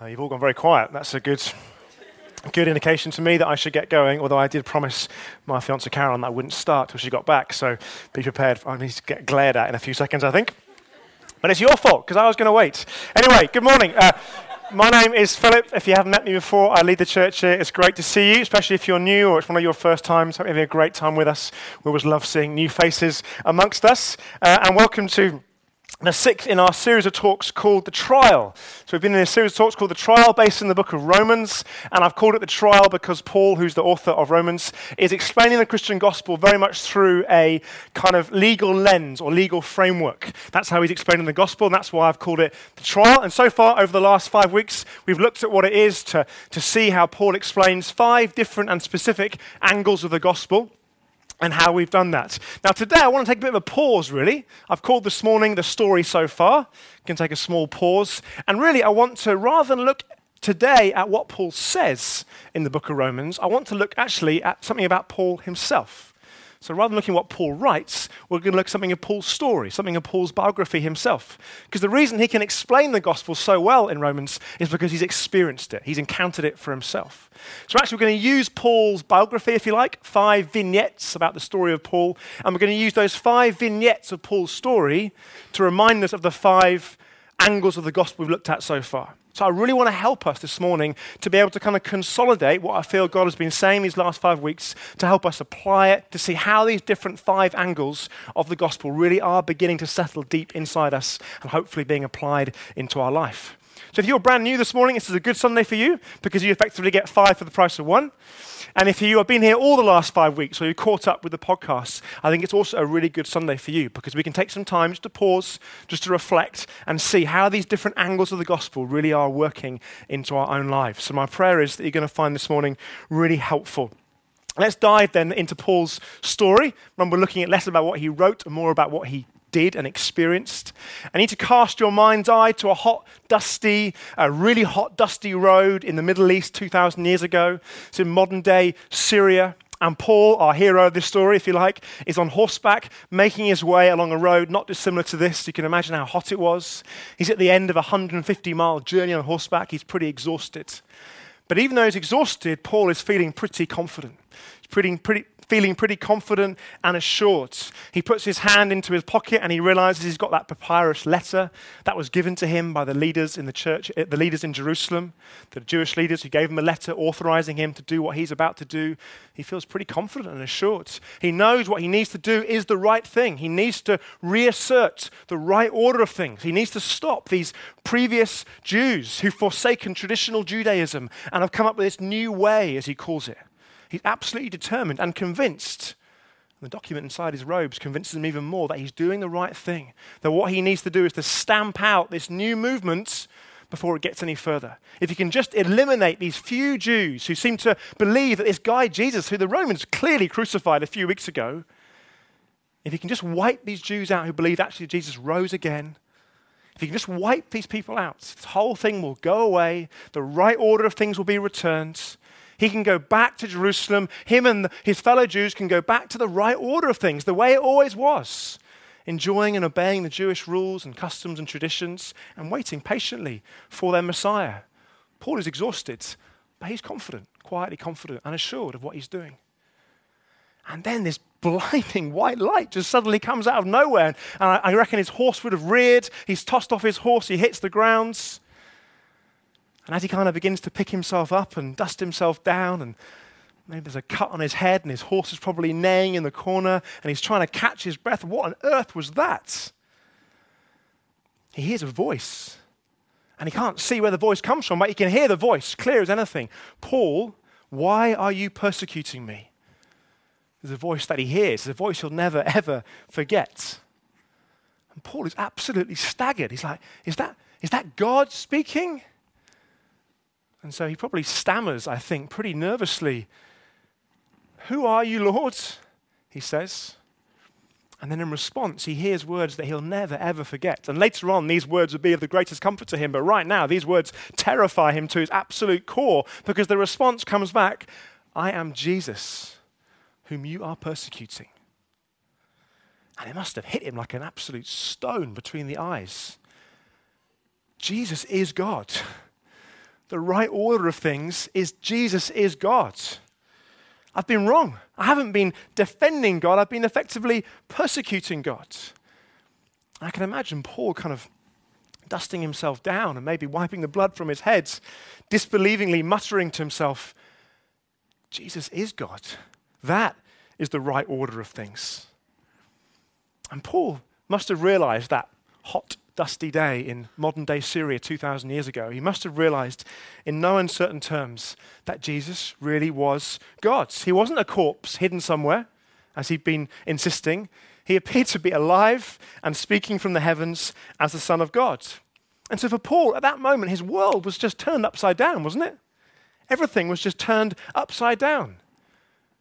Uh, you've all gone very quiet. That's a good, good indication to me that I should get going, although I did promise my fiancée Carolyn that I wouldn't start till she got back, so be prepared. I need to get glared at in a few seconds, I think. But it's your fault, because I was going to wait. Anyway, good morning. Uh, my name is Philip. If you haven't met me before, I lead the church here. It's great to see you, especially if you're new or it's one of your first times. Hope you're having a great time with us. We always love seeing new faces amongst us. Uh, and welcome to the sixth in our series of talks called The Trial. So, we've been in a series of talks called The Trial, based in the book of Romans. And I've called it The Trial because Paul, who's the author of Romans, is explaining the Christian gospel very much through a kind of legal lens or legal framework. That's how he's explaining the gospel, and that's why I've called it The Trial. And so far, over the last five weeks, we've looked at what it is to, to see how Paul explains five different and specific angles of the gospel and how we've done that. Now, today I want to take a bit of a pause, really. I've called this morning the story so far. Can take a small pause. And really, I want to, rather than look today at what Paul says in the book of Romans, I want to look actually at something about Paul himself. So rather than looking at what Paul writes, we're going to look at something of Paul's story, something of Paul's biography himself. Because the reason he can explain the gospel so well in Romans is because he's experienced it, he's encountered it for himself. So actually, we're going to use Paul's biography, if you like, five vignettes about the story of Paul, and we're going to use those five vignettes of Paul's story to remind us of the five angles of the gospel we've looked at so far. So I really want to help us this morning to be able to kind of consolidate what I feel God has been saying these last five weeks to help us apply it, to see how these different five angles of the gospel really are beginning to settle deep inside us and hopefully being applied into our life. So if you're brand new this morning, this is a good Sunday for you because you effectively get five for the price of one. And if you have been here all the last five weeks or you caught up with the podcast, I think it's also a really good Sunday for you because we can take some time just to pause, just to reflect and see how these different angles of the gospel really are working into our own lives. So, my prayer is that you're going to find this morning really helpful. Let's dive then into Paul's story. Remember, we're looking at less about what he wrote and more about what he did and experienced. I need to cast your mind's eye to a hot, dusty, a really hot, dusty road in the Middle East 2,000 years ago. It's in modern day Syria. And Paul, our hero of this story, if you like, is on horseback, making his way along a road not dissimilar to this. You can imagine how hot it was. He's at the end of a 150 mile journey on horseback. He's pretty exhausted. But even though he's exhausted, Paul is feeling pretty confident. He's pretty, pretty, feeling pretty confident and assured. He puts his hand into his pocket and he realizes he's got that papyrus letter that was given to him by the leaders in the church, eh, the leaders in Jerusalem, the Jewish leaders who gave him a letter authorizing him to do what he's about to do. He feels pretty confident and assured. He knows what he needs to do is the right thing. He needs to reassert the right order of things. He needs to stop these previous Jews who've forsaken traditional Judaism and have come up with this new way, as he calls it. He's absolutely determined and convinced. The document inside his robes convinces him even more that he's doing the right thing. That what he needs to do is to stamp out this new movement before it gets any further. If he can just eliminate these few Jews who seem to believe that this guy Jesus, who the Romans clearly crucified a few weeks ago, if he can just wipe these Jews out who believe actually Jesus rose again, if he can just wipe these people out, this whole thing will go away, the right order of things will be returned, he can go back to Jerusalem. Him and his fellow Jews can go back to the right order of things, the way it always was, enjoying and obeying the Jewish rules and customs and traditions and waiting patiently for their Messiah. Paul is exhausted, but he's confident, quietly confident and assured of what he's doing. And then this blinding white light just suddenly comes out of nowhere. And I reckon his horse would have reared. He's tossed off his horse. He hits the grounds. And as he kind of begins to pick himself up and dust himself down, and maybe there's a cut on his head, and his horse is probably neighing in the corner, and he's trying to catch his breath. What on earth was that? He hears a voice, and he can't see where the voice comes from, but he can hear the voice clear as anything. Paul, why are you persecuting me? There's a voice that he hears, There's a voice he'll never, ever forget. And Paul is absolutely staggered. He's like, Is that, is that God speaking? And so he probably stammers, I think, pretty nervously. Who are you, Lord? He says. And then in response, he hears words that he'll never, ever forget. And later on, these words will be of the greatest comfort to him. But right now, these words terrify him to his absolute core because the response comes back I am Jesus, whom you are persecuting. And it must have hit him like an absolute stone between the eyes. Jesus is God. The right order of things is Jesus is God. I've been wrong. I haven't been defending God, I've been effectively persecuting God. I can imagine Paul kind of dusting himself down and maybe wiping the blood from his head, disbelievingly muttering to himself, Jesus is God. That is the right order of things. And Paul must have realized that hot, dusty day in modern day Syria 2,000 years ago. He must have realized in no uncertain terms that Jesus really was God. He wasn't a corpse hidden somewhere, as he'd been insisting. He appeared to be alive and speaking from the heavens as the Son of God. And so for Paul, at that moment, his world was just turned upside down, wasn't it? Everything was just turned upside down.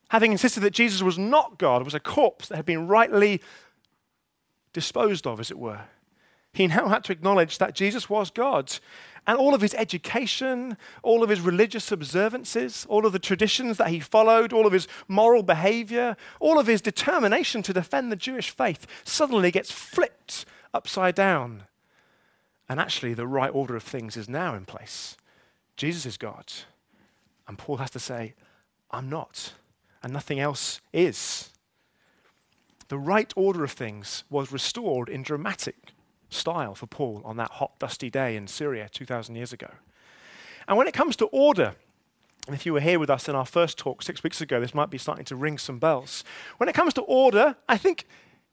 Having insisted that Jesus was not God, was a corpse that had been rightly disposed of, as it were, he now had to acknowledge that Jesus was God. And all of his education, all of his religious observances, all of the traditions that he followed, all of his moral behavior, all of his determination to defend the Jewish faith suddenly gets flipped upside down. And actually, the right order of things is now in place. Jesus is God. And Paul has to say, I'm not. And nothing else is. The right order of things was restored in dramatic style for Paul on that hot, dusty day in Syria 2,000 years ago. And when it comes to order, if you were here with us in our first talk six weeks ago, this might be starting to ring some bells. When it comes to order, I think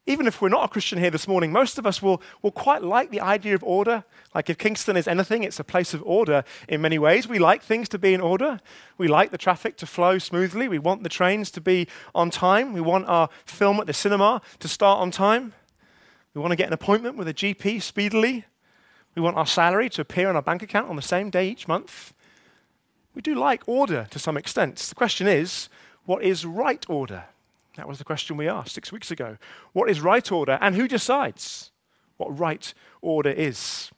even if we're not a Christian here this morning, most of us will, will quite like the idea of order. Like if Kingston is anything, it's a place of order in many ways. We like things to be in order. We like the traffic to flow smoothly. We want the trains to be on time. We want our film at the cinema to start on time. We want to get an appointment with a GP speedily. We want our salary to appear on our bank account on the same day each month. We do like order to some extent. The question is, what is right order? That was the question we asked six weeks ago. What is right order and who decides what right order is?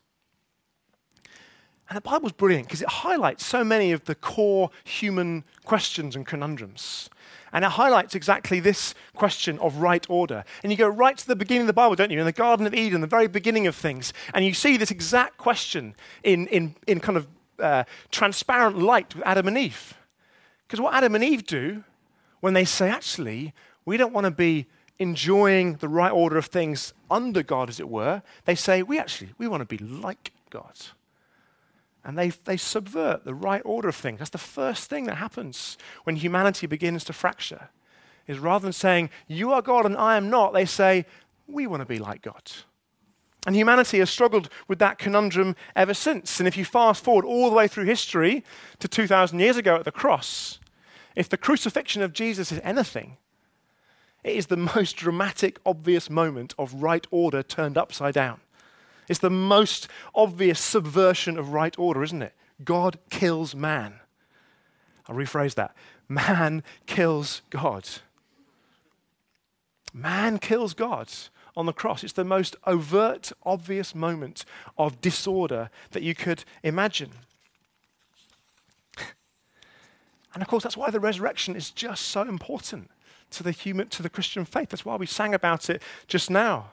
And the Bible's brilliant because it highlights so many of the core human questions and conundrums. And it highlights exactly this question of right order. And you go right to the beginning of the Bible, don't you? In the Garden of Eden, the very beginning of things. And you see this exact question in, in, in kind of uh, transparent light with Adam and Eve. Because what Adam and Eve do when they say, actually, we don't want to be enjoying the right order of things under God, as it were, they say, we actually, we want to be like God. And they, they subvert the right order of things. That's the first thing that happens when humanity begins to fracture. Is rather than saying, You are God and I am not, they say, We want to be like God. And humanity has struggled with that conundrum ever since. And if you fast forward all the way through history to 2,000 years ago at the cross, if the crucifixion of Jesus is anything, it is the most dramatic, obvious moment of right order turned upside down. It's the most obvious subversion of right order, isn't it? God kills man. I'll rephrase that. Man kills God. Man kills God on the cross. It's the most overt, obvious moment of disorder that you could imagine. And of course, that's why the resurrection is just so important to the human, to the Christian faith. That's why we sang about it just now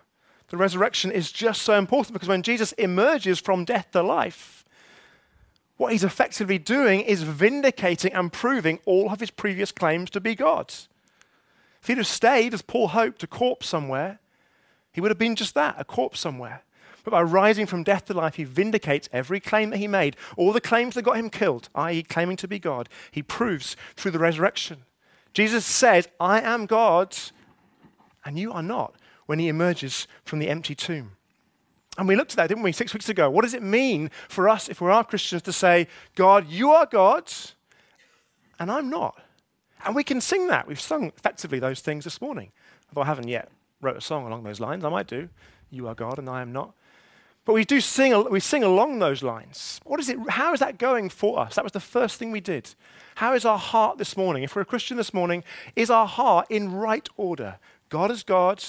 the resurrection is just so important because when Jesus emerges from death to life, what he's effectively doing is vindicating and proving all of his previous claims to be God. If he'd have stayed, as Paul hoped, a corpse somewhere, he would have been just that, a corpse somewhere. But by rising from death to life, he vindicates every claim that he made, all the claims that got him killed, i.e., claiming to be God, he proves through the resurrection. Jesus says, I am God, and you are not when he emerges from the empty tomb. And we looked at that, didn't we, six weeks ago? What does it mean for us, if we are Christians, to say, God, you are God, and I'm not? And we can sing that. We've sung effectively those things this morning. Although I haven't yet wrote a song along those lines. I might do. You are God, and I am not. But we do sing, we sing along those lines. What is it, how is that going for us? That was the first thing we did. How is our heart this morning? If we're a Christian this morning, is our heart in right order? God is God,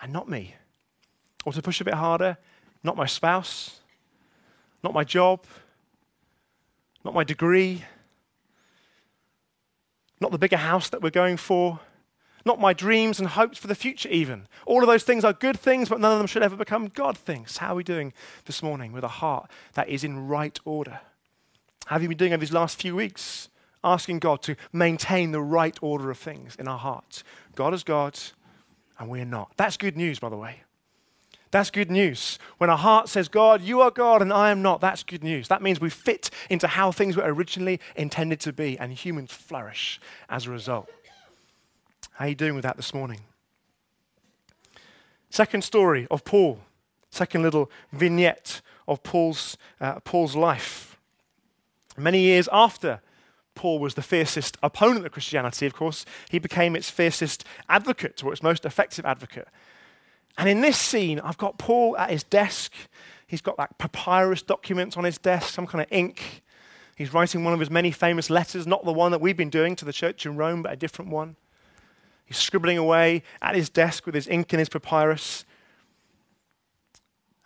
and not me. Or to push a bit harder, not my spouse, not my job, not my degree, not the bigger house that we're going for, not my dreams and hopes for the future, even. All of those things are good things, but none of them should ever become God things. How are we doing this morning with a heart that is in right order? have you been doing over these last few weeks? Asking God to maintain the right order of things in our hearts. God is God, and we're not. That's good news, by the way. That's good news. When our heart says, God, you are God and I am not, that's good news. That means we fit into how things were originally intended to be, and humans flourish as a result. How are you doing with that this morning? Second story of Paul, second little vignette of Paul's, uh, Paul's life. Many years after Paul was the fiercest opponent of Christianity, of course, he became its fiercest advocate, or its most effective advocate. And in this scene, I've got Paul at his desk. He's got like papyrus documents on his desk, some kind of ink. He's writing one of his many famous letters, not the one that we've been doing to the church in Rome, but a different one. He's scribbling away at his desk with his ink and his papyrus.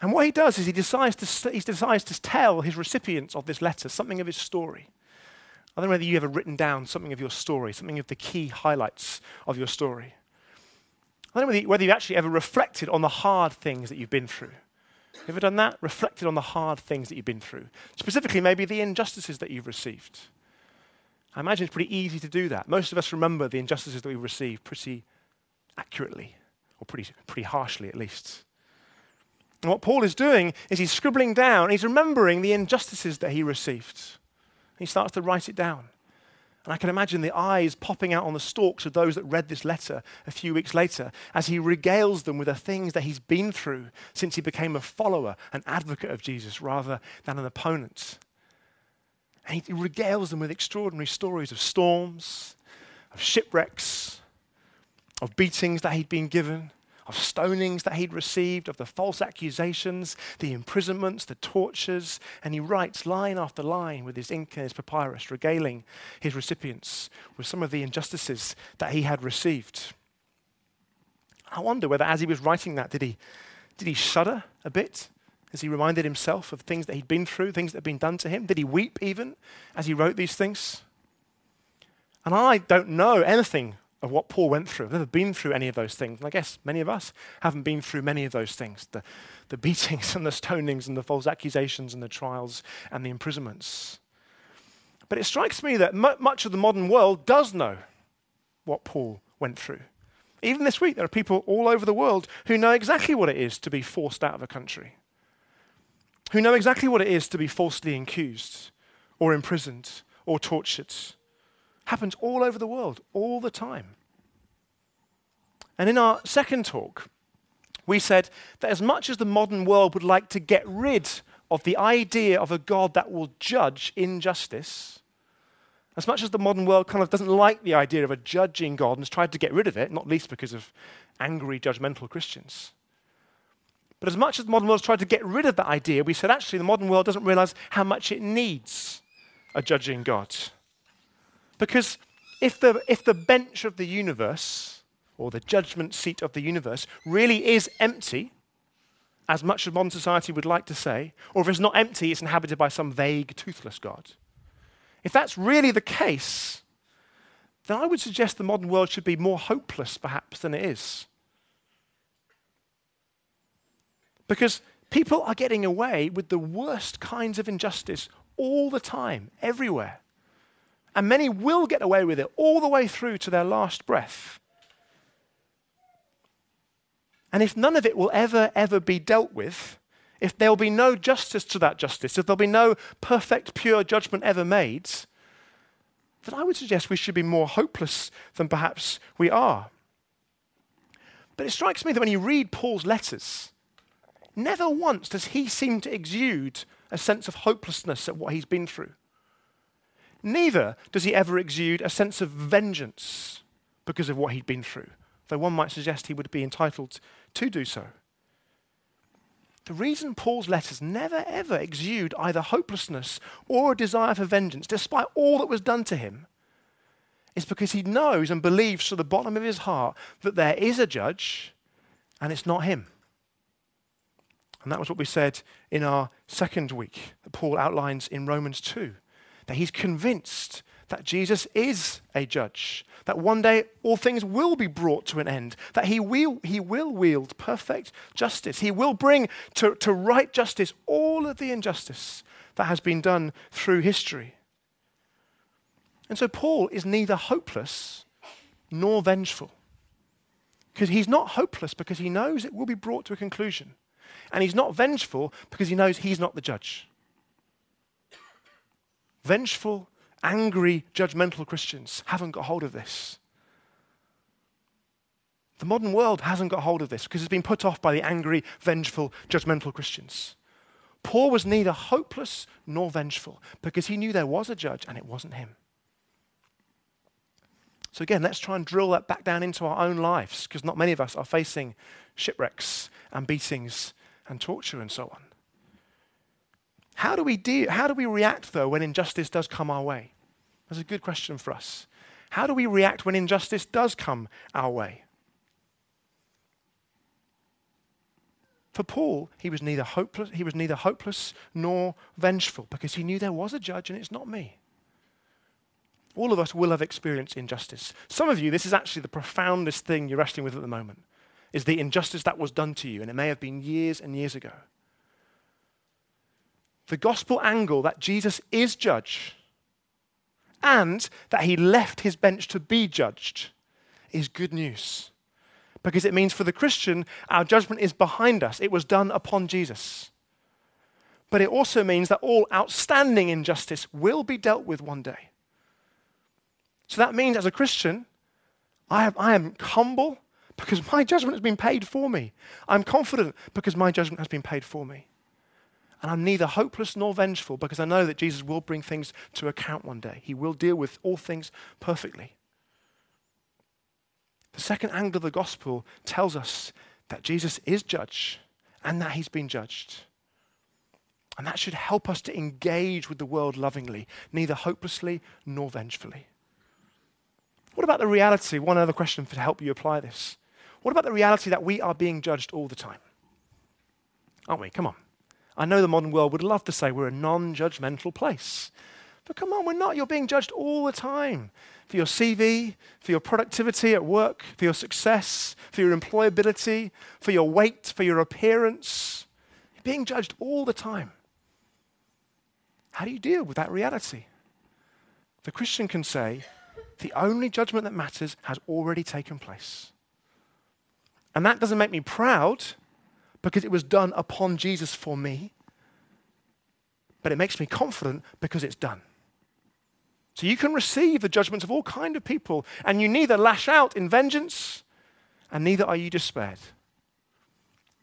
And what he does is he decides to, he decides to tell his recipients of this letter something of his story. I don't know whether you've ever written down something of your story, something of the key highlights of your story. I don't know whether, you, you've actually ever reflected on the hard things that you've been through. Have you ever done that? Reflected on the hard things that you've been through. Specifically, maybe the injustices that you've received. I imagine it's pretty easy to do that. Most of us remember the injustices that we received pretty accurately, or pretty, pretty harshly at least. And what Paul is doing is he's scribbling down, he's remembering the injustices that he received. He starts to write it down. And I can imagine the eyes popping out on the stalks of those that read this letter a few weeks later as he regales them with the things that he's been through since he became a follower, an advocate of Jesus rather than an opponent. And he regales them with extraordinary stories of storms, of shipwrecks, of beatings that he'd been given, of stonings that he'd received, of the false accusations, the imprisonments, the tortures, and he writes line after line with his ink and his papyrus, regaling his recipients with some of the injustices that he had received. I wonder whether as he was writing that, did he, did he shudder a bit as he reminded himself of things that he'd been through, things that had been done to him? Did he weep even as he wrote these things? And I don't know anything of what Paul went through. I've never been through any of those things. And I guess many of us haven't been through many of those things the, the beatings and the stonings and the false accusations and the trials and the imprisonments. But it strikes me that much of the modern world does know what Paul went through. Even this week, there are people all over the world who know exactly what it is to be forced out of a country, who know exactly what it is to be falsely accused or imprisoned or tortured Happens all over the world, all the time. And in our second talk, we said that as much as the modern world would like to get rid of the idea of a God that will judge injustice, as much as the modern world kind of doesn't like the idea of a judging God and has tried to get rid of it, not least because of angry, judgmental Christians. But as much as the modern world has tried to get rid of that idea, we said actually the modern world doesn't realize how much it needs a judging God. Because if the, if the bench of the universe, or the judgment seat of the universe, really is empty, as much as modern society would like to say, or if it's not empty, it's inhabited by some vague, toothless God. If that's really the case, then I would suggest the modern world should be more hopeless, perhaps, than it is. Because people are getting away with the worst kinds of injustice all the time, everywhere. And many will get away with it all the way through to their last breath. And if none of it will ever, ever be dealt with, if there will be no justice to that justice, if there'll be no perfect, pure judgment ever made, then I would suggest we should be more hopeless than perhaps we are. But it strikes me that when you read Paul's letters, never once does he seem to exude a sense of hopelessness at what he's been through. Neither does he ever exude a sense of vengeance because of what he'd been through, though one might suggest he would be entitled to do so. The reason Paul's letters never ever exude either hopelessness or a desire for vengeance, despite all that was done to him, is because he knows and believes to the bottom of his heart that there is a judge and it's not him. And that was what we said in our second week that Paul outlines in Romans 2 that he's convinced that Jesus is a judge, that one day all things will be brought to an end, that he will, he will wield perfect justice. He will bring to, to right justice all of the injustice that has been done through history. And so Paul is neither hopeless nor vengeful. Because he's not hopeless because he knows it will be brought to a conclusion. And he's not vengeful because he knows he's not the judge. Vengeful, angry, judgmental Christians haven't got hold of this. The modern world hasn't got hold of this because it's been put off by the angry, vengeful, judgmental Christians. Paul was neither hopeless nor vengeful because he knew there was a judge and it wasn't him. So, again, let's try and drill that back down into our own lives because not many of us are facing shipwrecks and beatings and torture and so on. How do we, de- how do we react, though, when injustice does come our way? That's a good question for us. How do we react when injustice does come our way? For Paul, he was neither hopeless, he was neither hopeless nor vengeful because he knew there was a judge and it's not me. All of us will have experienced injustice. Some of you, this is actually the profoundest thing you're wrestling with at the moment, is the injustice that was done to you, and it may have been years and years ago. The gospel angle that Jesus is judge and that he left his bench to be judged is good news. Because it means for the Christian, our judgment is behind us. It was done upon Jesus. But it also means that all outstanding injustice will be dealt with one day. So that means as a Christian, I, have, I am humble because my judgment has been paid for me. I'm confident because my judgment has been paid for me. And I'm neither hopeless nor vengeful because I know that Jesus will bring things to account one day. He will deal with all things perfectly. The second angle of the gospel tells us that Jesus is judge and that he's been judged. And that should help us to engage with the world lovingly, neither hopelessly nor vengefully. What about the reality? One other question to help you apply this. What about the reality that we are being judged all the time? Aren't we? Come on. I know the modern world would love to say we're a non judgmental place. But come on, we're not. You're being judged all the time for your CV, for your productivity at work, for your success, for your employability, for your weight, for your appearance. You're being judged all the time. How do you deal with that reality? The Christian can say, the only judgment that matters has already taken place. And that doesn't make me proud because it was done upon Jesus for me, but it makes me confident because it's done. So you can receive the judgments of all kind of people, and you neither lash out in vengeance, and neither are you despaired.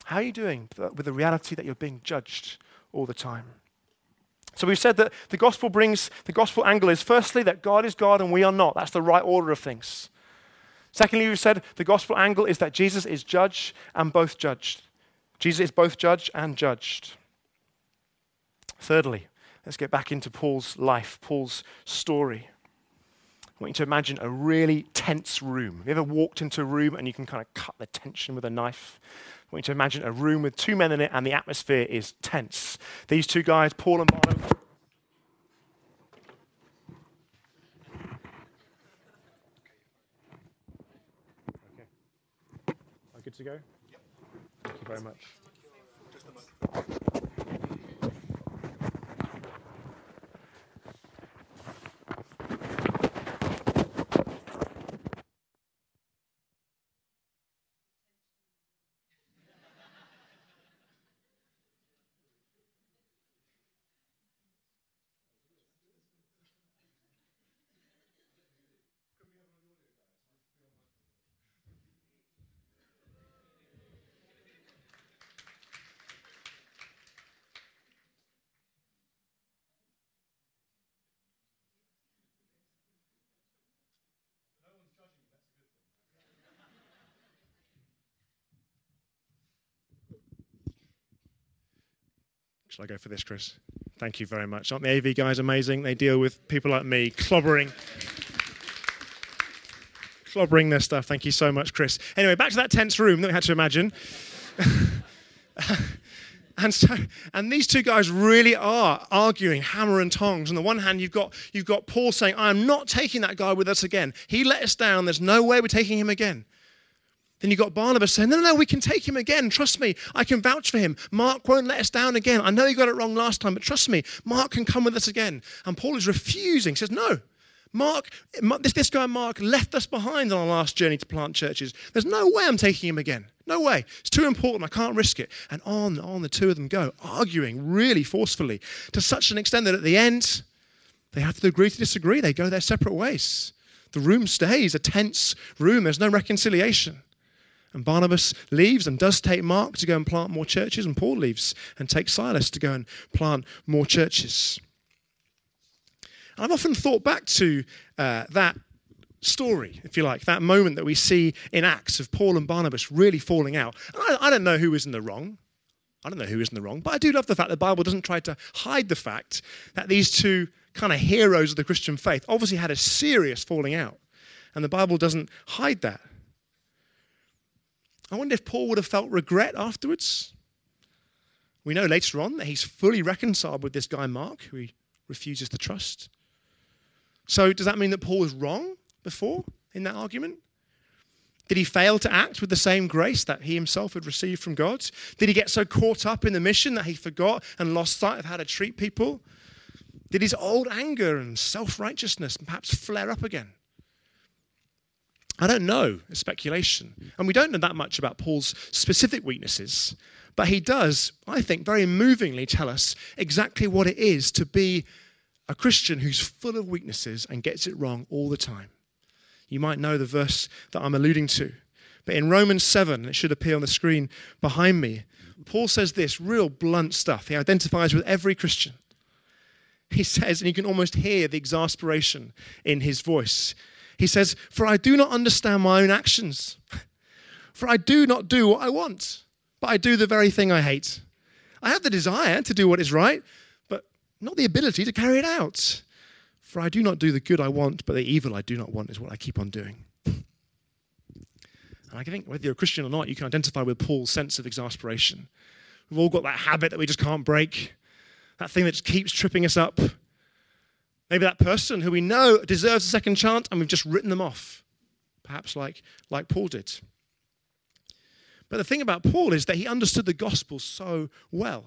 How are you doing with the reality that you're being judged all the time? So we've said that the gospel brings, the gospel angle is firstly that God is God and we are not. That's the right order of things. Secondly, we've said the gospel angle is that Jesus is judge and both judged. Jesus is both judge and judged. Thirdly, let's get back into Paul's life, Paul's story. I want you to imagine a really tense room. Have you ever walked into a room and you can kind of cut the tension with a knife? I want you to imagine a room with two men in it and the atmosphere is tense. These two guys, Paul and Barnabas, good to go? Very much. Shall I go for this, Chris? Thank you very much. Aren't the AV guys amazing? They deal with people like me clobbering. clobbering their stuff. Thank you so much, Chris. Anyway, back to that tense room that we had to imagine. And so, and these two guys really are arguing hammer and tongs. On the one hand, you've got, you've got Paul saying, I am not taking that guy with us again. He let us down. There's no way we're taking him again. Then you've got Barnabas saying, No, no, no, we can take him again. Trust me. I can vouch for him. Mark won't let us down again. I know you got it wrong last time, but trust me, Mark can come with us again. And Paul is refusing. He says, No. Mark, this, this guy Mark left us behind on our last journey to plant churches. There's no way I'm taking him again. No way. It's too important. I can't risk it. And on and on the two of them go, arguing really forcefully to such an extent that at the end, they have to agree to disagree. They go their separate ways. The room stays a tense room. There's no reconciliation. And Barnabas leaves and does take Mark to go and plant more churches, and Paul leaves and takes Silas to go and plant more churches. I've often thought back to uh, that story, if you like, that moment that we see in Acts of Paul and Barnabas really falling out. I, I, don't know who is in the wrong. I don't know who is in the wrong, but I do love the fact that the Bible doesn't try to hide the fact that these two kind of heroes of the Christian faith obviously had a serious falling out. And the Bible doesn't hide that. I wonder if Paul would have felt regret afterwards. We know later on that he's fully reconciled with this guy Mark, who he refuses to trust. So, does that mean that Paul was wrong before in that argument? Did he fail to act with the same grace that he himself had received from God? Did he get so caught up in the mission that he forgot and lost sight of how to treat people? Did his old anger and self righteousness perhaps flare up again? I don't know, it's speculation. And we don't know that much about Paul's specific weaknesses, but he does, I think, very movingly tell us exactly what it is to be a Christian who's full of weaknesses and gets it wrong all the time. You might know the verse that I'm alluding to. But in Romans 7, it should appear on the screen behind me, Paul says this real blunt stuff. He identifies with every Christian. He says, and you can almost hear the exasperation in his voice. He says, For I do not understand my own actions. For I do not do what I want, but I do the very thing I hate. I have the desire to do what is right, but not the ability to carry it out. For I do not do the good I want, but the evil I do not want is what I keep on doing. And I think whether you're a Christian or not, you can identify with Paul's sense of exasperation. We've all got that habit that we just can't break, that thing that just keeps tripping us up. Maybe that person who we know deserves a second chance and we've just written them off, perhaps like, like Paul did. But the thing about Paul is that he understood the gospel so well.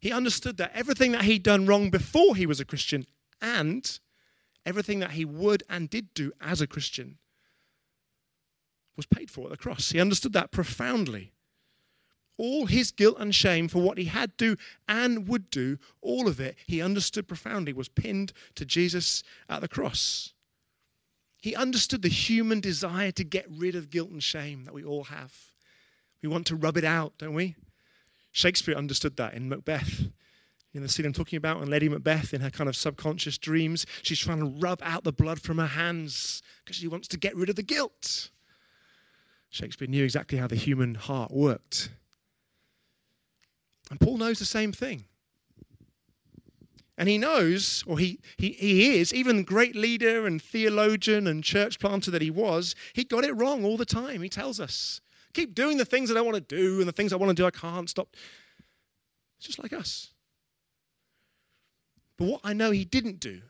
He understood that everything that he'd done wrong before he was a Christian and everything that he would and did do as a Christian was paid for at the cross. He understood that profoundly. All his guilt and shame for what he had do and would do, all of it, he understood profoundly, was pinned to Jesus at the cross. He understood the human desire to get rid of guilt and shame that we all have. We want to rub it out, don't we? Shakespeare understood that in Macbeth. Know, the scene I'm talking about, and Lady Macbeth in her kind of subconscious dreams, she's trying to rub out the blood from her hands because she wants to get rid of the guilt. Shakespeare knew exactly how the human heart worked. And Paul knows the same thing. And he knows, or he, he, he is, even great leader and theologian and church planter that he was, he got it wrong all the time, he tells us keep doing the things that I want to do, and the things I want to do, I can't stop. It's just like us. But what I know he didn't do,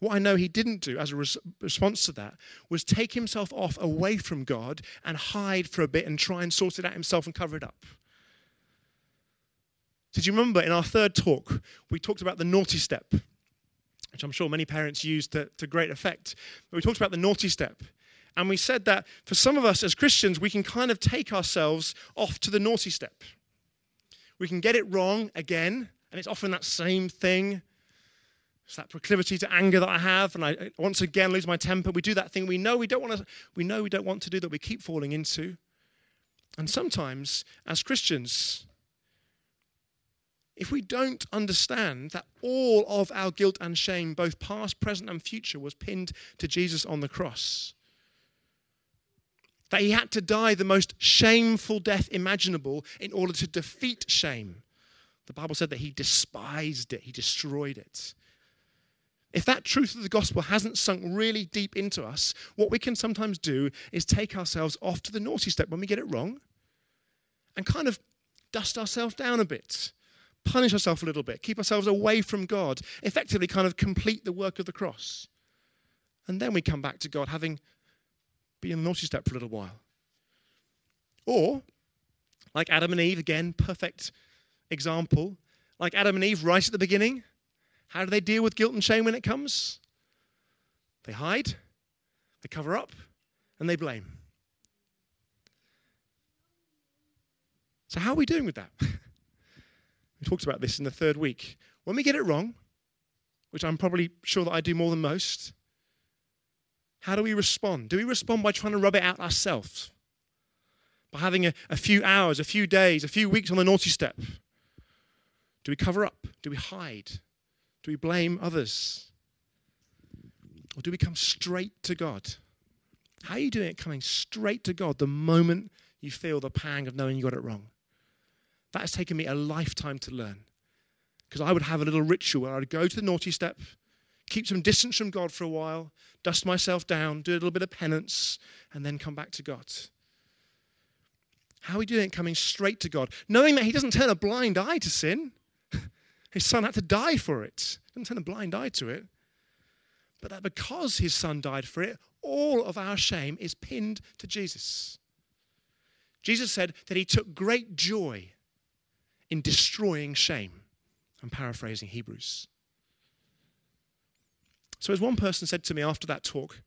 what I know he didn't do as a res- response to that, was take himself off away from God and hide for a bit and try and sort it out himself and cover it up. Did you remember in our third talk, we talked about the naughty step, which I'm sure many parents use to, to great effect. But we talked about the naughty step. And we said that for some of us as Christians, we can kind of take ourselves off to the naughty step. We can get it wrong again, and it's often that same thing. It's that proclivity to anger that I have, and I once again lose my temper. We do that thing we know we don't want to, we know we don't want to do that we keep falling into. And sometimes, as Christians, if we don't understand that all of our guilt and shame, both past, present, and future, was pinned to Jesus on the cross, that he had to die the most shameful death imaginable in order to defeat shame. The Bible said that he despised it, he destroyed it. If that truth of the gospel hasn't sunk really deep into us, what we can sometimes do is take ourselves off to the naughty step when we get it wrong and kind of dust ourselves down a bit, punish ourselves a little bit, keep ourselves away from God, effectively kind of complete the work of the cross. And then we come back to God having been in the naughty step for a little while. Or, like Adam and Eve, again, perfect example, like Adam and Eve right at the beginning, how do they deal with guilt and shame when it comes? They hide, they cover up, and they blame. So, how are we doing with that? we talked about this in the third week. When we get it wrong, which I'm probably sure that I do more than most, how do we respond? Do we respond by trying to rub it out ourselves? By having a, a few hours, a few days, a few weeks on the naughty step? Do we cover up? Do we hide? Do we blame others? Or do we come straight to God? How are you doing it coming straight to God the moment you feel the pang of knowing you got it wrong? That has taken me a lifetime to learn. Because I would have a little ritual where I'd go to the naughty step, keep some distance from God for a while, dust myself down, do a little bit of penance, and then come back to God. How are we doing it coming straight to God? Knowing that He doesn't turn a blind eye to sin. His Son had to die for it. He doesn't turn a blind eye to it. But that because His Son died for it, all of our shame is pinned to Jesus. Jesus said that He took great joy in destroying shame. I'm paraphrasing Hebrews. So, as one person said to me after that talk,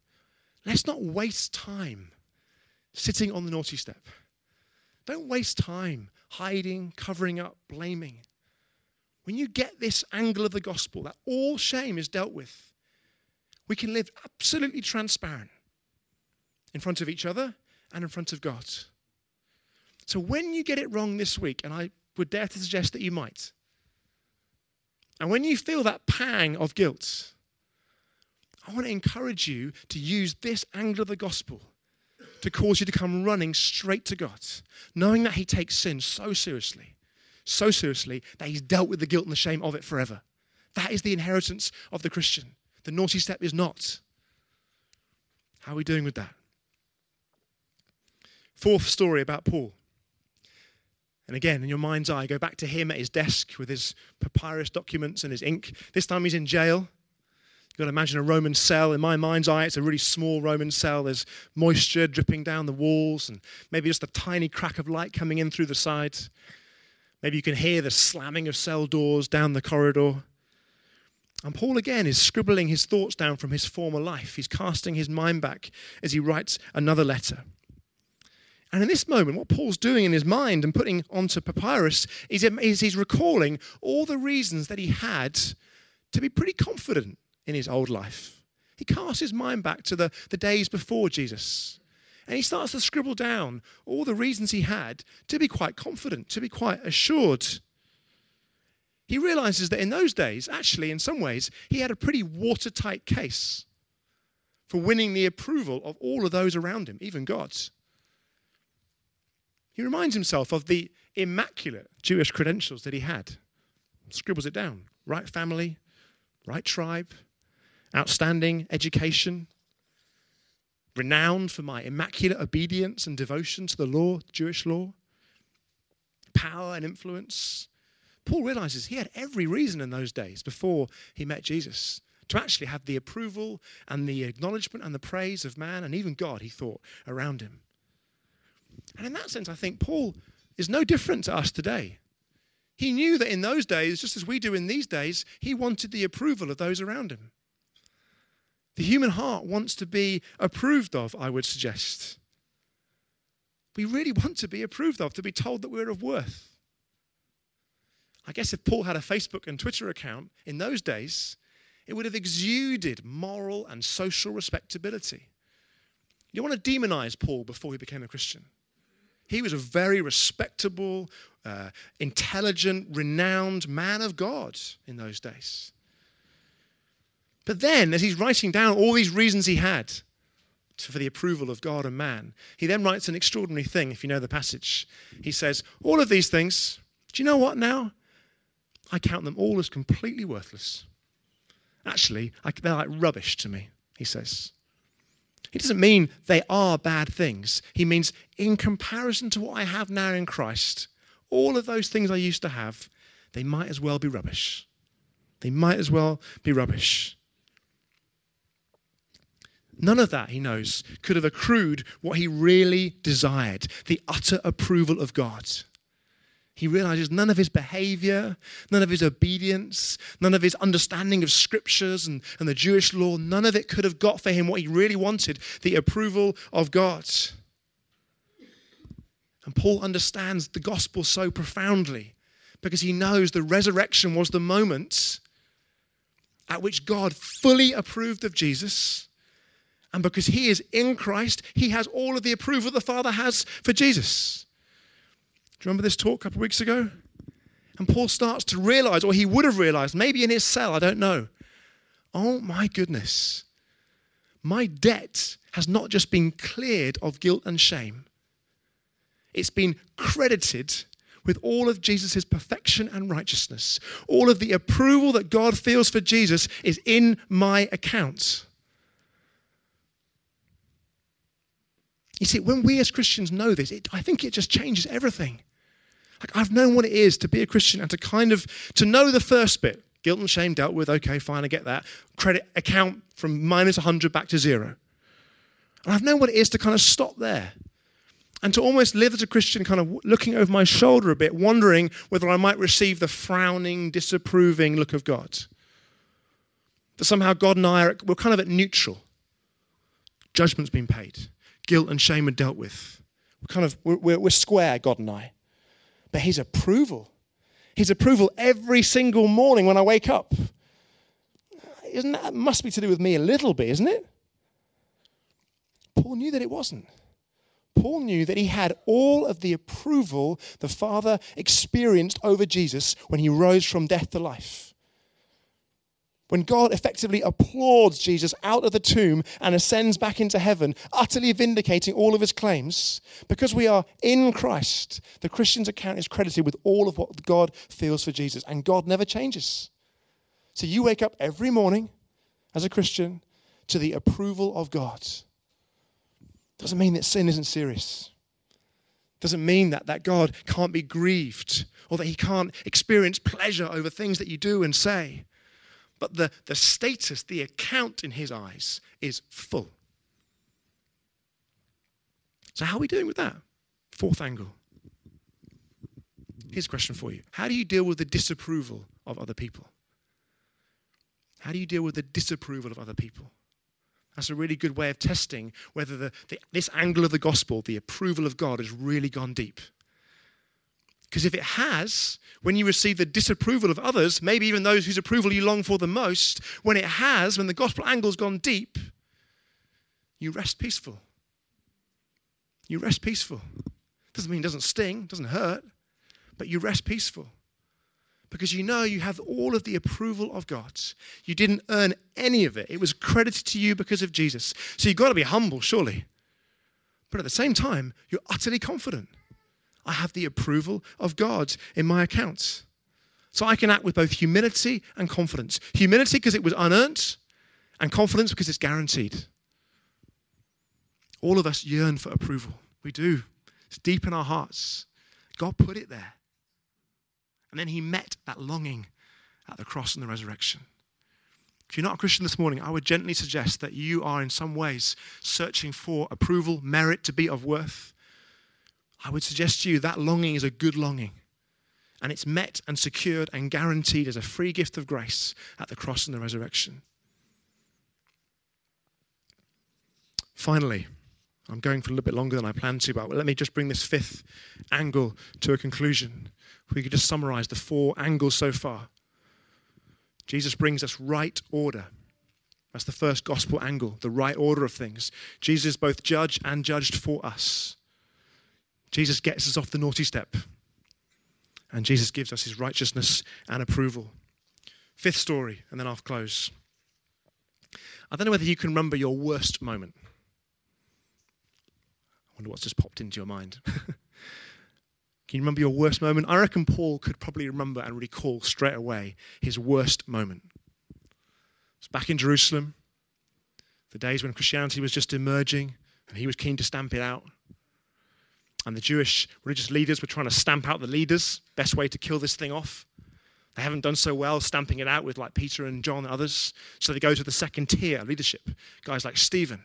let's not waste time sitting on the naughty step. Don't waste time hiding, covering up, blaming. When you get this angle of the gospel that all shame is dealt with, we can live absolutely transparent in front of each other and in front of God. So when you get it wrong this week, and I would dare to suggest that you might, and when you feel that pang of guilt, I want to encourage you to use this angle of the gospel to cause you to come running straight to God, knowing that He takes sin so seriously, so seriously that He's dealt with the guilt and the shame of it forever. That is the inheritance of the Christian. The naughty step is not. How are we doing with that? Fourth story about Paul. And again, in your mind's eye, go back to him at his desk with his papyrus documents and his ink. This time he's in jail. You've got to imagine a Roman cell. In my mind's eye, it's a really small Roman cell. There's moisture dripping down the walls and maybe just a tiny crack of light coming in through the sides. Maybe you can hear the slamming of cell doors down the corridor. And Paul again is scribbling his thoughts down from his former life. He's casting his mind back as he writes another letter. And in this moment, what Paul's doing in his mind and putting onto papyrus is, he's recalling all the reasons that he had to be pretty confident in his old life. He casts his mind back to the, the days before Jesus. And he starts to scribble down all the reasons he had to be quite confident, to be quite assured. He realizes that in those days, actually, in some ways, he had a pretty watertight case for winning the approval of all of those around him, even God's. He reminds himself of the immaculate Jewish credentials that he had, scribbles it down right family, right tribe, outstanding education, renowned for my immaculate obedience and devotion to the law, Jewish law, power and influence. Paul realizes he had every reason in those days before he met Jesus to actually have the approval and the acknowledgement and the praise of man and even God, he thought, around him. And in that sense, I think Paul is no different to us today. He knew that in those days, just as we do in these days, he wanted the approval of those around him. The human heart wants to be approved of, I would suggest. We really want to be approved of, to be told that we're of worth. I guess if Paul had a Facebook and Twitter account in those days, it would have exuded moral and social respectability. You want to demonize Paul before he became a Christian. He was a very respectable, uh, intelligent, renowned man of God in those days. But then, as he's writing down all these reasons he had for the approval of God and man, he then writes an extraordinary thing, if you know the passage. He says, All of these things, do you know what now? I count them all as completely worthless. Actually, they're like rubbish to me, he says. He doesn't mean they are bad things. He means, in comparison to what I have now in Christ, all of those things I used to have, they might as well be rubbish. They might as well be rubbish. None of that, he knows, could have accrued what he really desired the utter approval of God. He realizes none of his behavior, none of his obedience, none of his understanding of scriptures and, and the Jewish law, none of it could have got for him what he really wanted the approval of God. And Paul understands the gospel so profoundly because he knows the resurrection was the moment at which God fully approved of Jesus. And because he is in Christ, he has all of the approval the Father has for Jesus. Do you remember this talk a couple of weeks ago? And Paul starts to realize, or he would have realized, maybe in his cell, I don't know. Oh my goodness. My debt has not just been cleared of guilt and shame, it's been credited with all of Jesus' perfection and righteousness. All of the approval that God feels for Jesus is in my account. You see, when we as Christians know this, it, I think it just changes everything. Like I've known what it is to be a Christian and to kind of to know the first bit, guilt and shame dealt with. Okay, fine, I get that. Credit account from minus 100 back to zero. And I've known what it is to kind of stop there and to almost live as a Christian, kind of looking over my shoulder a bit, wondering whether I might receive the frowning, disapproving look of God. That somehow God and I are we're kind of at neutral. Judgment's been paid, guilt and shame are dealt with. We're kind of we're, we're square, God and I. But His approval, His approval every single morning when I wake up, isn't that must be to do with me a little bit, isn't it? Paul knew that it wasn't. Paul knew that he had all of the approval the Father experienced over Jesus when he rose from death to life. When God effectively applauds Jesus out of the tomb and ascends back into heaven, utterly vindicating all of his claims, because we are in Christ, the Christian's account is credited with all of what God feels for Jesus, and God never changes. So you wake up every morning as a Christian to the approval of God. Doesn't mean that sin isn't serious. Doesn't mean that, that God can't be grieved or that he can't experience pleasure over things that you do and say. But the, the status, the account in his eyes is full. So, how are we doing with that? Fourth angle. Here's a question for you How do you deal with the disapproval of other people? How do you deal with the disapproval of other people? That's a really good way of testing whether the, the, this angle of the gospel, the approval of God, has really gone deep. Because if it has, when you receive the disapproval of others, maybe even those whose approval you long for the most, when it has, when the gospel angle's gone deep, you rest peaceful. You rest peaceful. Doesn't mean it doesn't sting, doesn't hurt, but you rest peaceful because you know you have all of the approval of God. You didn't earn any of it, it was credited to you because of Jesus. So you've got to be humble, surely. But at the same time, you're utterly confident. I have the approval of God in my accounts. So I can act with both humility and confidence. Humility because it was unearned, and confidence because it's guaranteed. All of us yearn for approval. We do. It's deep in our hearts. God put it there. And then he met that longing at the cross and the resurrection. If you're not a Christian this morning, I would gently suggest that you are in some ways searching for approval, merit to be of worth. I would suggest to you that longing is a good longing. And it's met and secured and guaranteed as a free gift of grace at the cross and the resurrection. Finally, I'm going for a little bit longer than I planned to, but let me just bring this fifth angle to a conclusion we could just summarize the four angles so far. Jesus brings us right order. That's the first gospel angle, the right order of things. Jesus is both judge and judged for us. Jesus gets us off the naughty step. And Jesus gives us his righteousness and approval. Fifth story, and then I'll close. I don't know whether you can remember your worst moment. I wonder what's just popped into your mind. Can you remember your worst moment? I reckon Paul could probably remember and recall straight away his worst moment. It's back in Jerusalem, the days when Christianity was just emerging and he was keen to stamp it out. And the Jewish religious leaders were trying to stamp out the leaders. Best way to kill this thing off. They haven't done so well stamping it out with like Peter and John and others. So they go to the second tier leadership, guys like Stephen.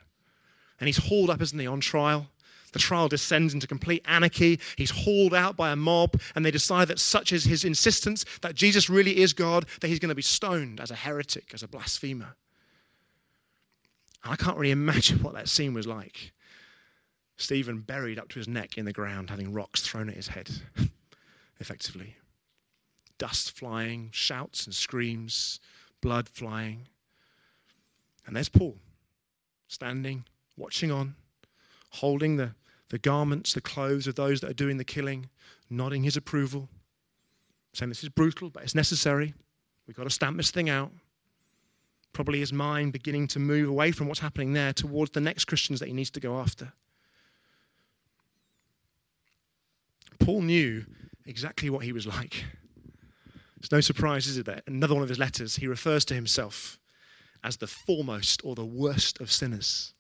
And he's hauled up, isn't he, on trial. The trial descends into complete anarchy. He's hauled out by a mob, and they decide that such is his insistence that Jesus really is God, that he's going to be stoned as a heretic, as a blasphemer. I can't really imagine what that scene was like. Stephen buried up to his neck in the ground, having rocks thrown at his head, effectively. Dust flying, shouts and screams, blood flying. And there's Paul, standing, watching on, holding the, the garments, the clothes of those that are doing the killing, nodding his approval, saying this is brutal, but it's necessary. We've got to stamp this thing out. Probably his mind beginning to move away from what's happening there towards the next Christians that he needs to go after. Paul knew exactly what he was like. It's no surprise, is it, that another one of his letters, he refers to himself as the foremost or the worst of sinners.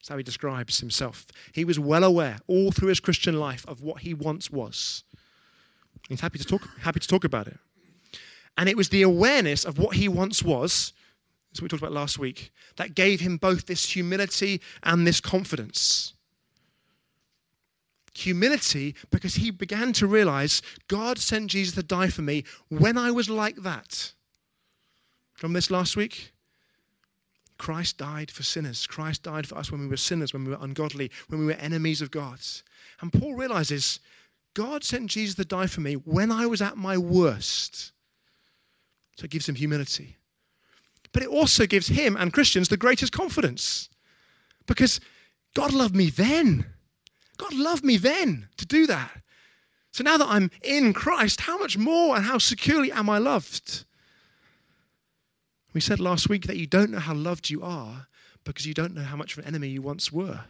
That's how he describes himself. He was well aware, all through his Christian life, of what he once was. He's happy to talk, happy to talk about it. And it was the awareness of what he once was, as we talked about last week, that gave him both this humility and this confidence. Humility because he began to realize God sent Jesus to die for me when I was like that. From this last week? Christ died for sinners. Christ died for us when we were sinners, when we were ungodly, when we were enemies of God. And Paul realizes God sent Jesus to die for me when I was at my worst. So it gives him humility. But it also gives him and Christians the greatest confidence because God loved me then. God loved me then to do that. So now that I'm in Christ, how much more and how securely am I loved? We said last week that you don't know how loved you are because you don't know how much of an enemy you once were.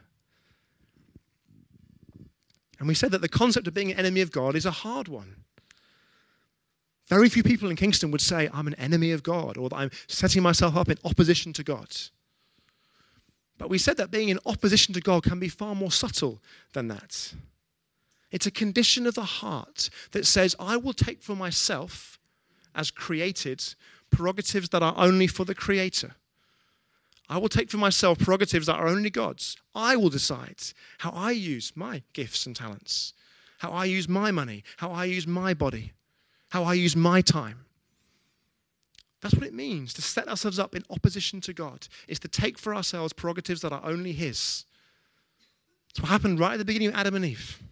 And we said that the concept of being an enemy of God is a hard one. Very few people in Kingston would say, I'm an enemy of God, or that I'm setting myself up in opposition to God. But we said that being in opposition to God can be far more subtle than that. It's a condition of the heart that says, I will take for myself, as created, prerogatives that are only for the Creator. I will take for myself prerogatives that are only God's. I will decide how I use my gifts and talents, how I use my money, how I use my body, how I use my time. That's what it means to set ourselves up in opposition to God, is to take for ourselves prerogatives that are only His. That's what happened right at the beginning of Adam and Eve.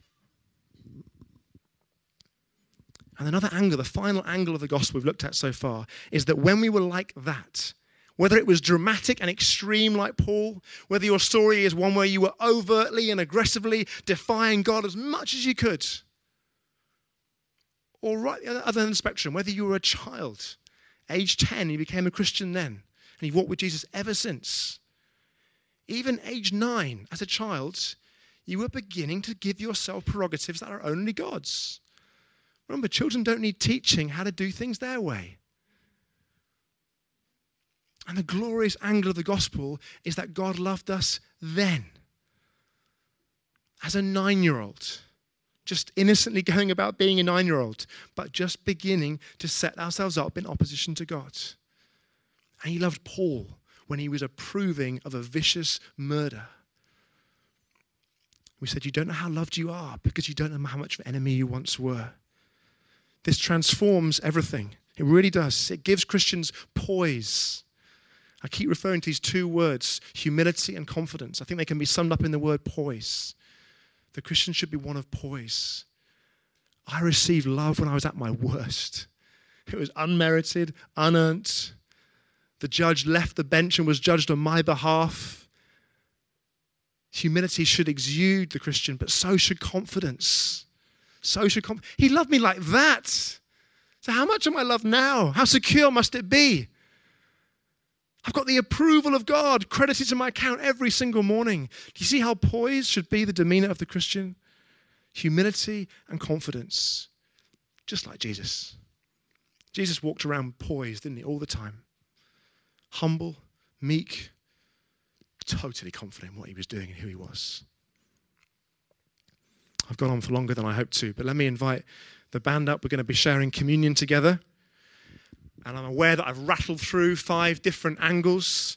And another angle, the final angle of the gospel we've looked at so far, is that when we were like that, whether it was dramatic and extreme like Paul, whether your story is one where you were overtly and aggressively defying God as much as you could, or right the other end of the spectrum, whether you were a child Age 10, you became a Christian then, and you've walked with Jesus ever since. Even age 9, as a child, you were beginning to give yourself prerogatives that are only God's. Remember, children don't need teaching how to do things their way. And the glorious angle of the gospel is that God loved us then, as a nine year old just innocently going about being a nine year old, but just beginning to set ourselves up in opposition to God. And he loved Paul when he was approving of a vicious murder. We said, You don't know how loved you are because you don't know how much of an enemy you once were. This transforms everything. It really does. It gives Christians poise. I keep referring to these two words, humility and confidence. I think they can be summed up in the word poise. The Christian should be one of poise. I received love when I was at my worst. It was unmerited, unearned. The judge left the bench and was judged on my behalf. Humility should exude the Christian, but so should confidence. So should confidence. He loved me like that. So, how much am I loved now? How secure must it be? I've got the approval of God credited to my account every single morning. Do you see how poised should be the demeanor of the Christian? Humility and confidence, just like Jesus. Jesus walked around poised, didn't he, all the time? Humble, meek, totally confident in what he was doing and who he was. I've gone on for longer than I hoped to, but let me invite the band up. We're going to be sharing communion together. And I'm aware that I've rattled through five different angles.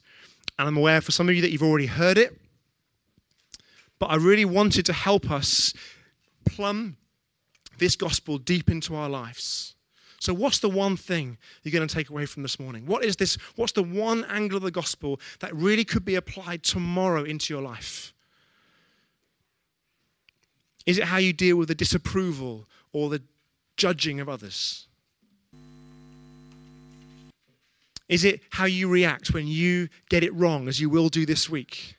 And I'm aware for some of you that you've already heard it. But I really wanted to help us plumb this gospel deep into our lives. So, what's the one thing you're going to take away from this morning? What is this? What's the one angle of the gospel that really could be applied tomorrow into your life? Is it how you deal with the disapproval or the judging of others? Is it how you react when you get it wrong, as you will do this week?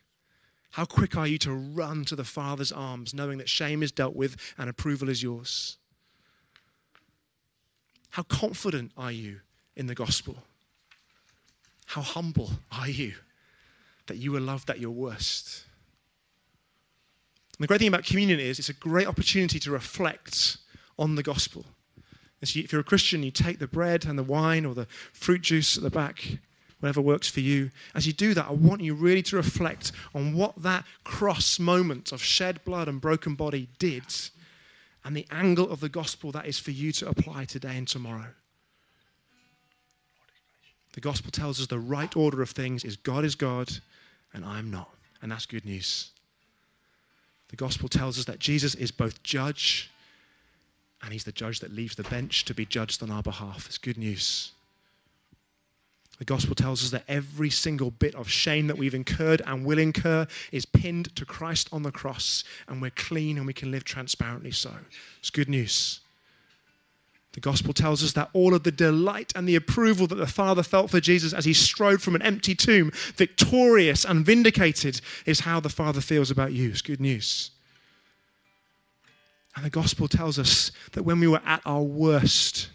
How quick are you to run to the Father's arms, knowing that shame is dealt with and approval is yours? How confident are you in the gospel? How humble are you that you are loved at your worst? And the great thing about communion is it's a great opportunity to reflect on the gospel. So if you're a Christian, you take the bread and the wine or the fruit juice at the back, whatever works for you. As you do that, I want you really to reflect on what that cross moment of shed blood and broken body did and the angle of the gospel that is for you to apply today and tomorrow. The gospel tells us the right order of things is God is God and I'm not. And that's good news. The gospel tells us that Jesus is both judge and he's the judge that leaves the bench to be judged on our behalf. It's good news. The gospel tells us that every single bit of shame that we've incurred and will incur is pinned to Christ on the cross, and we're clean and we can live transparently so. It's good news. The gospel tells us that all of the delight and the approval that the Father felt for Jesus as he strode from an empty tomb, victorious and vindicated, is how the Father feels about you. It's good news. And the gospel tells us that when we were at our worst,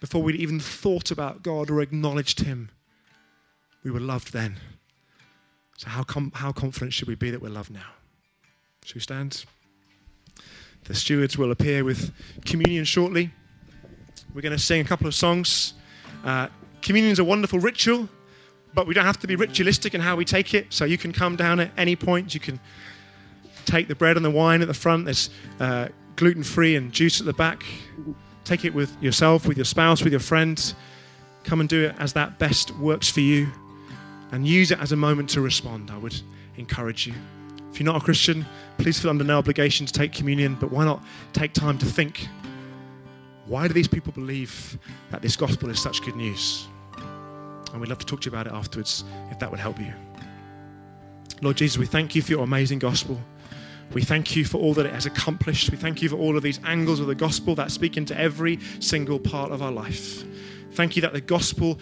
before we'd even thought about God or acknowledged Him, we were loved then. So, how, com- how confident should we be that we're loved now? Should we stand? The stewards will appear with communion shortly. We're going to sing a couple of songs. Uh, communion is a wonderful ritual, but we don't have to be ritualistic in how we take it. So, you can come down at any point. You can take the bread and the wine at the front. There's uh, gluten free and juice at the back. Take it with yourself, with your spouse, with your friends. Come and do it as that best works for you and use it as a moment to respond. I would encourage you. If you're not a Christian, please feel under no obligation to take communion, but why not take time to think why do these people believe that this gospel is such good news? And we'd love to talk to you about it afterwards if that would help you. Lord Jesus, we thank you for your amazing gospel. We thank you for all that it has accomplished. We thank you for all of these angles of the gospel that speak into every single part of our life. Thank you that the gospel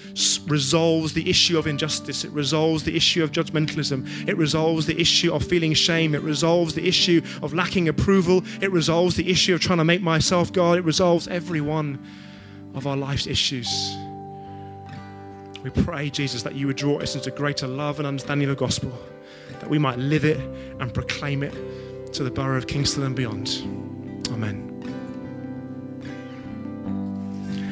resolves the issue of injustice. It resolves the issue of judgmentalism. It resolves the issue of feeling shame. It resolves the issue of lacking approval. It resolves the issue of trying to make myself God. It resolves every one of our life's issues. We pray, Jesus, that you would draw us into greater love and understanding of the gospel, that we might live it and proclaim it to the borough of Kingston and beyond. Amen.